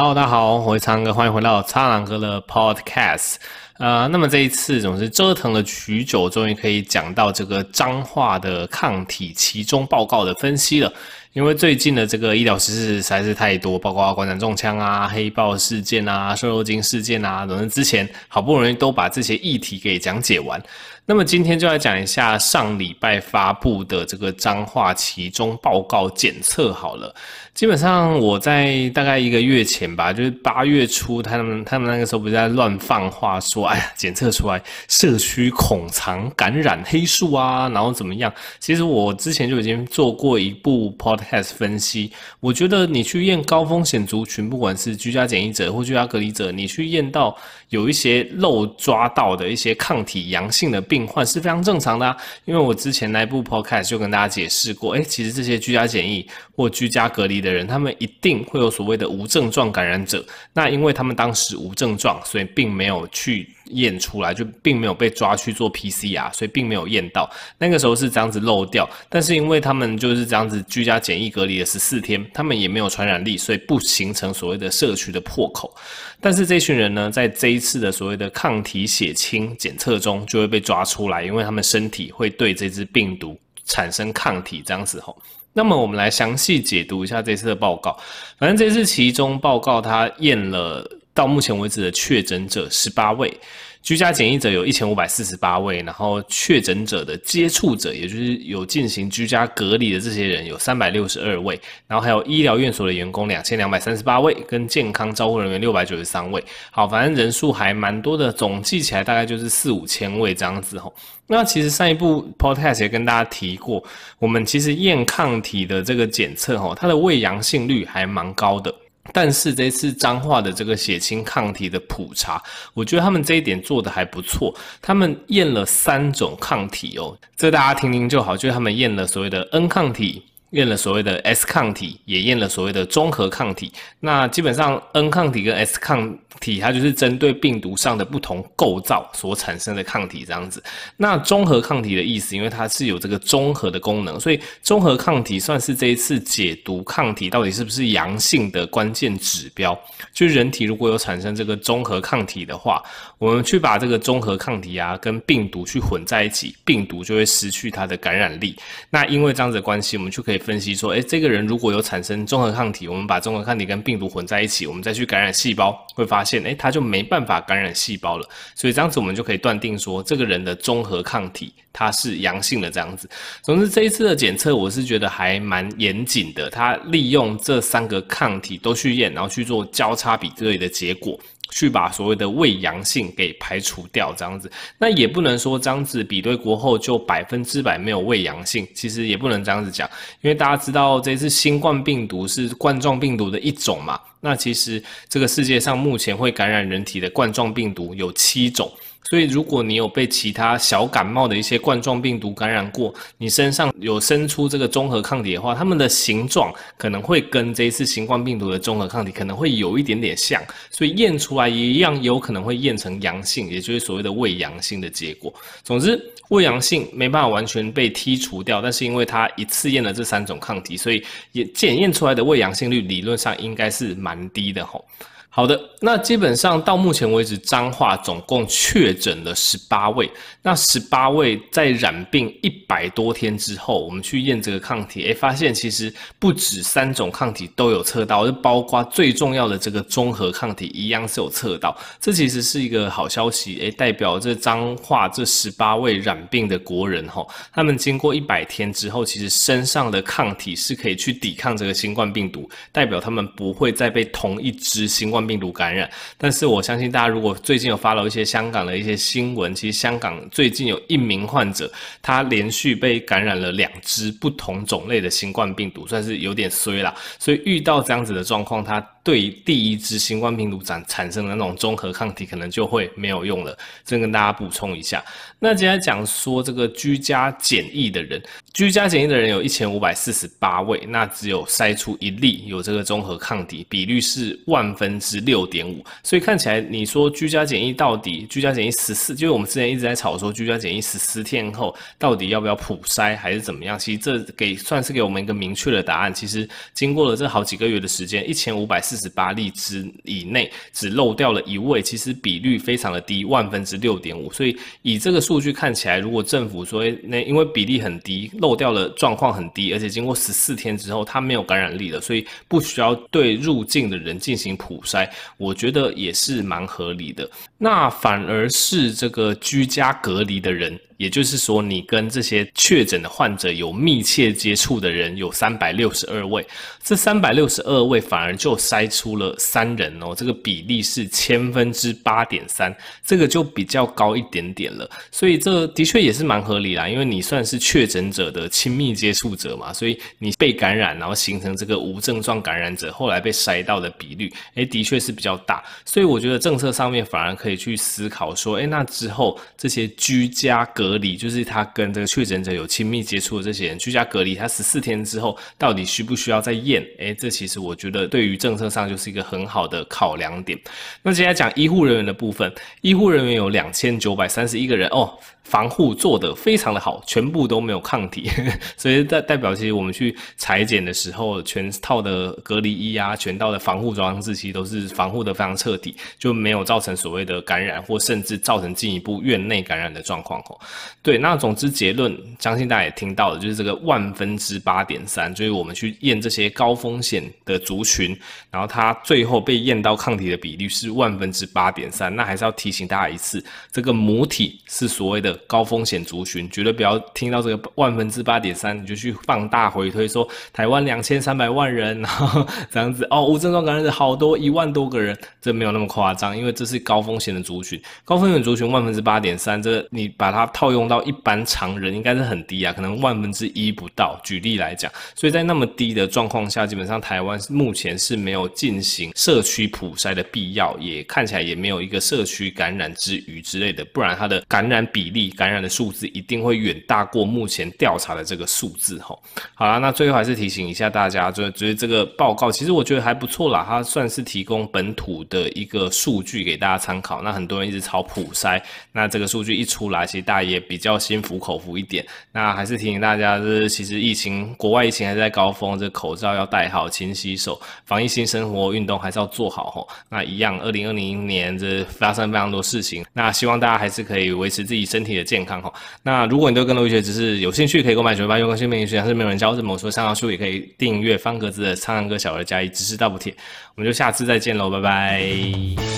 Hello，大家好，我是苍哥，欢迎回到苍狼哥的 Podcast。呃，那么这一次总是折腾了许久，终于可以讲到这个脏话的抗体其中报告的分析了。因为最近的这个医疗时事实在是太多，包括馆长中枪啊、黑豹事件啊、瘦肉精事件啊等等，之前好不容易都把这些议题给讲解完。那么今天就来讲一下上礼拜发布的这个彰化其中报告检测好了。基本上我在大概一个月前吧，就是八月初，他们他们那个时候不是在乱放话说，哎呀，检测出来社区恐藏感染黑数啊，然后怎么样？其实我之前就已经做过一部 Pod podcast 分析，我觉得你去验高风险族群，不管是居家检疫者或居家隔离者，你去验到有一些漏抓到的一些抗体阳性的病。患是非常正常的啊，因为我之前那一部 podcast 就跟大家解释过，诶，其实这些居家检疫或居家隔离的人，他们一定会有所谓的无症状感染者。那因为他们当时无症状，所以并没有去验出来，就并没有被抓去做 PCR，所以并没有验到。那个时候是这样子漏掉，但是因为他们就是这样子居家检疫隔离了十四天，他们也没有传染力，所以不形成所谓的社区的破口。但是这群人呢，在这一次的所谓的抗体血清检测中，就会被抓出来，因为他们身体会对这只病毒产生抗体，这样子吼。那么我们来详细解读一下这次的报告。反正这次其中报告，它验了到目前为止的确诊者十八位。居家检疫者有一千五百四十八位，然后确诊者的接触者，也就是有进行居家隔离的这些人有三百六十二位，然后还有医疗院所的员工两千两百三十八位，跟健康照护人员六百九十三位。好，反正人数还蛮多的，总计起来大概就是四五千位这样子吼。那其实上一部 podcast 也跟大家提过，我们其实验抗体的这个检测吼，它的伪阳性率还蛮高的。但是这次彰化的这个血清抗体的普查，我觉得他们这一点做的还不错。他们验了三种抗体哦，这大家听听就好，就是他们验了所谓的 N 抗体。验了所谓的 S 抗体，也验了所谓的中和抗体。那基本上 N 抗体跟 S 抗体，它就是针对病毒上的不同构造所产生的抗体这样子。那中和抗体的意思，因为它是有这个中和的功能，所以中和抗体算是这一次解读抗体到底是不是阳性的关键指标。就是人体如果有产生这个中和抗体的话，我们去把这个中和抗体啊跟病毒去混在一起，病毒就会失去它的感染力。那因为这样子的关系，我们就可以。分析说，诶，这个人如果有产生中和抗体，我们把中和抗体跟病毒混在一起，我们再去感染细胞，会发现，诶，他就没办法感染细胞了。所以这样子，我们就可以断定说，这个人的中和抗体它是阳性的。这样子，总之这一次的检测，我是觉得还蛮严谨的。他利用这三个抗体都去验，然后去做交叉比对的结果。去把所谓的胃阳性给排除掉，这样子，那也不能说这样子比对过后就百分之百没有胃阳性，其实也不能这样子讲，因为大家知道这次新冠病毒是冠状病毒的一种嘛，那其实这个世界上目前会感染人体的冠状病毒有七种。所以，如果你有被其他小感冒的一些冠状病毒感染过，你身上有生出这个中和抗体的话，它们的形状可能会跟这一次新冠病毒的中和抗体可能会有一点点像，所以验出来一样有可能会验成阳性，也就是所谓的胃阳性的结果。总之，胃阳性没办法完全被剔除掉，但是因为它一次验了这三种抗体，所以也检验出来的胃阳性率理论上应该是蛮低的吼。好的，那基本上到目前为止，彰化总共确诊了十八位。那十八位在染病一百多天之后，我们去验这个抗体，诶，发现其实不止三种抗体都有测到，就包括最重要的这个中和抗体一样是有测到。这其实是一个好消息，诶，代表这彰化这十八位染病的国人吼，他们经过一百天之后，其实身上的抗体是可以去抵抗这个新冠病毒，代表他们不会再被同一支新冠。病毒感染，但是我相信大家如果最近有发了一些香港的一些新闻，其实香港最近有一名患者，他连续被感染了两支不同种类的新冠病毒，算是有点衰了。所以遇到这样子的状况，他对第一支新冠病毒产产生的那种中和抗体可能就会没有用了。这跟大家补充一下。那接下来讲说这个居家检疫的人，居家检疫的人有一千五百四十八位，那只有筛出一例有这个中和抗体，比率是万分之六点五。所以看起来你说居家检疫到底居家检疫十四，就是我们之前一直在吵说居家检疫十四天后到底要不要普筛还是怎么样？其实这给算是给我们一个明确的答案。其实经过了这好几个月的时间，一千五百。四十八例之以内，只漏掉了一位，其实比率非常的低，万分之六点五。所以以这个数据看起来，如果政府说那因为比例很低，漏掉的状况很低，而且经过十四天之后，它没有感染力了，所以不需要对入境的人进行普筛，我觉得也是蛮合理的。那反而是这个居家隔离的人。也就是说，你跟这些确诊的患者有密切接触的人有三百六十二位，这三百六十二位反而就筛出了三人哦，这个比例是千分之八点三，这个就比较高一点点了。所以这的确也是蛮合理啦，因为你算是确诊者的亲密接触者嘛，所以你被感染，然后形成这个无症状感染者，后来被筛到的比率，诶，的确是比较大。所以我觉得政策上面反而可以去思考说，诶，那之后这些居家隔隔离就是他跟这个确诊者有亲密接触的这些人居家隔离，他十四天之后到底需不需要再验？诶，这其实我觉得对于政策上就是一个很好的考量点。那接下来讲医护人员的部分，医护人员有两千九百三十一个人哦。防护做得非常的好，全部都没有抗体，所以代代表其实我们去采检的时候，全套的隔离衣啊，全套的防护装置其实都是防护的非常彻底，就没有造成所谓的感染，或甚至造成进一步院内感染的状况哦。对，那总之结论，相信大家也听到了，就是这个万分之八点三，就是我们去验这些高风险的族群，然后它最后被验到抗体的比率是万分之八点三。那还是要提醒大家一次，这个母体是所谓的。高风险族群，绝对不要听到这个万分之八点三，你就去放大回推说台湾两千三百万人，然后这样子哦，无症状感染者好多一万多个人，这没有那么夸张，因为这是高风险的族群，高风险族群万分之八点三，这你把它套用到一般常人，应该是很低啊，可能万分之一不到。举例来讲，所以在那么低的状况下，基本上台湾目前是没有进行社区普筛的必要，也看起来也没有一个社区感染之余之类的，不然它的感染比例。感染的数字一定会远大过目前调查的这个数字吼。好啦，那最后还是提醒一下大家，就就是这个报告，其实我觉得还不错啦，它算是提供本土的一个数据给大家参考。那很多人一直炒普筛，那这个数据一出来，其实大家也比较心服口服一点。那还是提醒大家，就是其实疫情国外疫情还在高峰，这口罩要戴好，勤洗手，防疫新生活运动还是要做好吼。那一样，二零二零年这发生非常多事情，那希望大家还是可以维持自己身体的健康吼。那如果你对更多医学知识有兴趣，可以购买九八元更新免疫学，还是没有人教这么说。上书也可以订阅方格子的苍蓝鸽小儿加一知识大补帖。我们就下次再见喽，拜拜。